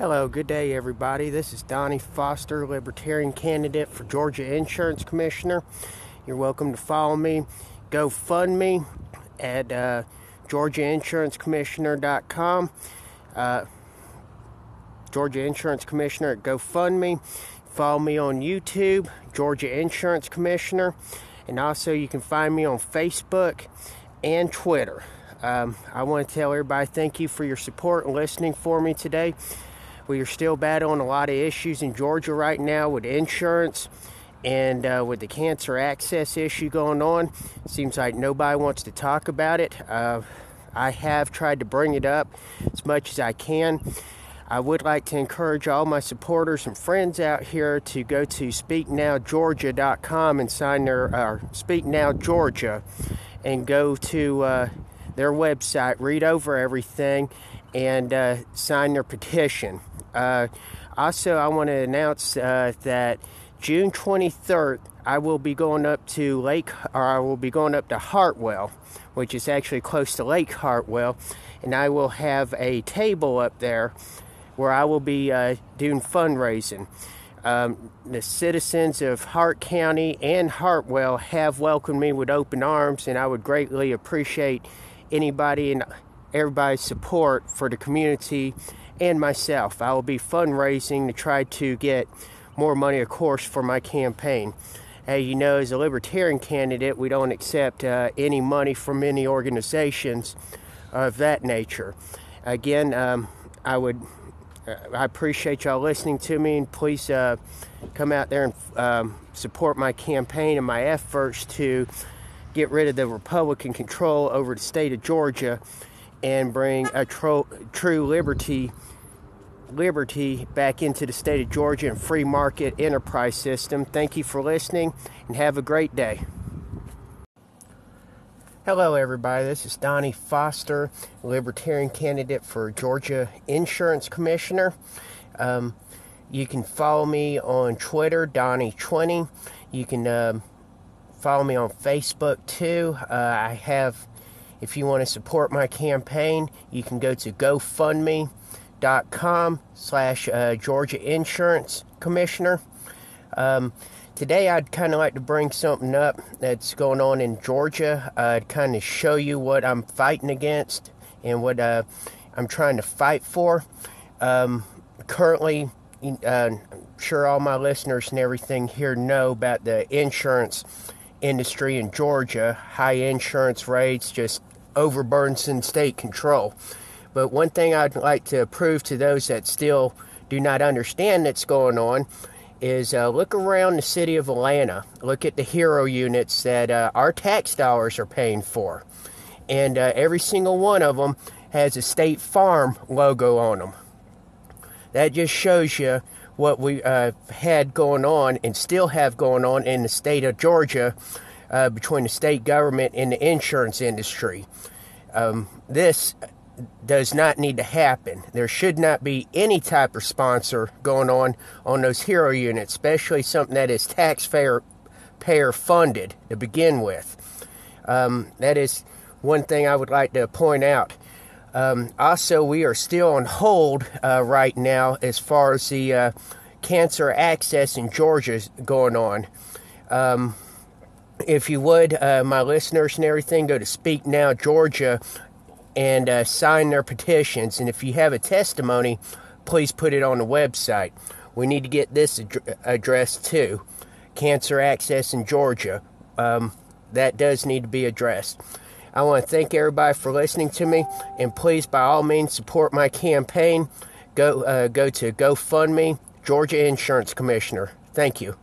Hello, good day, everybody. This is Donnie Foster, Libertarian candidate for Georgia Insurance Commissioner. You're welcome to follow me. GoFundMe at uh, GeorgiaInsuranceCommissioner.com. Uh, Georgia Insurance Commissioner at GoFundMe. Follow me on YouTube, Georgia Insurance Commissioner. And also, you can find me on Facebook and Twitter. Um, I want to tell everybody thank you for your support and listening for me today. We are still battling a lot of issues in Georgia right now with insurance and uh, with the cancer access issue going on. Seems like nobody wants to talk about it. Uh, I have tried to bring it up as much as I can. I would like to encourage all my supporters and friends out here to go to speaknowgeorgia.com and sign their uh, Speak Now Georgia and go to uh, their website, read over everything, and uh, sign their petition. Uh, also, I want to announce uh, that June 23rd, I will be going up to Lake, or I will be going up to Hartwell, which is actually close to Lake Hartwell, and I will have a table up there where I will be uh, doing fundraising. Um, the citizens of Hart County and Hartwell have welcomed me with open arms, and I would greatly appreciate anybody and everybody's support for the community and myself. I will be fundraising to try to get more money, of course, for my campaign. As you know, as a libertarian candidate, we don't accept uh, any money from any organizations of that nature. Again, um, I would I appreciate y'all listening to me, and please uh, come out there and um, support my campaign and my efforts to get rid of the Republican control over the state of Georgia and bring a tro- true liberty liberty back into the state of Georgia and free market enterprise system. Thank you for listening and have a great day. Hello, everybody. This is Donnie Foster, Libertarian candidate for Georgia Insurance Commissioner. Um, you can follow me on Twitter, Donnie20. You can um, follow me on Facebook too. Uh, I have, if you want to support my campaign, you can go to GoFundMe.com slash uh, Georgia Insurance Commissioner. Um, Today, I'd kind of like to bring something up that's going on in Georgia. I'd kind of show you what I'm fighting against and what uh, I'm trying to fight for. Um, currently, uh, I'm sure all my listeners and everything here know about the insurance industry in Georgia. High insurance rates, just overburdensome state control. But one thing I'd like to prove to those that still do not understand that's going on is uh, look around the city of Atlanta. Look at the hero units that uh, our tax dollars are paying for. And uh, every single one of them has a State Farm logo on them. That just shows you what we uh, had going on and still have going on in the state of Georgia uh, between the state government and the insurance industry. Um, this does not need to happen. There should not be any type of sponsor going on on those hero units, especially something that is taxpayer payer funded to begin with. Um, that is one thing I would like to point out. Um, also, we are still on hold uh, right now as far as the uh, cancer access in Georgia is going on. Um, if you would, uh, my listeners and everything, go to Speak Now Georgia and uh, sign their petitions. And if you have a testimony, please put it on the website. We need to get this ad- addressed too. Cancer access in Georgia. Um, that does need to be addressed. I want to thank everybody for listening to me, and please, by all means, support my campaign. Go, uh, go to GoFundMe, Georgia Insurance Commissioner. Thank you.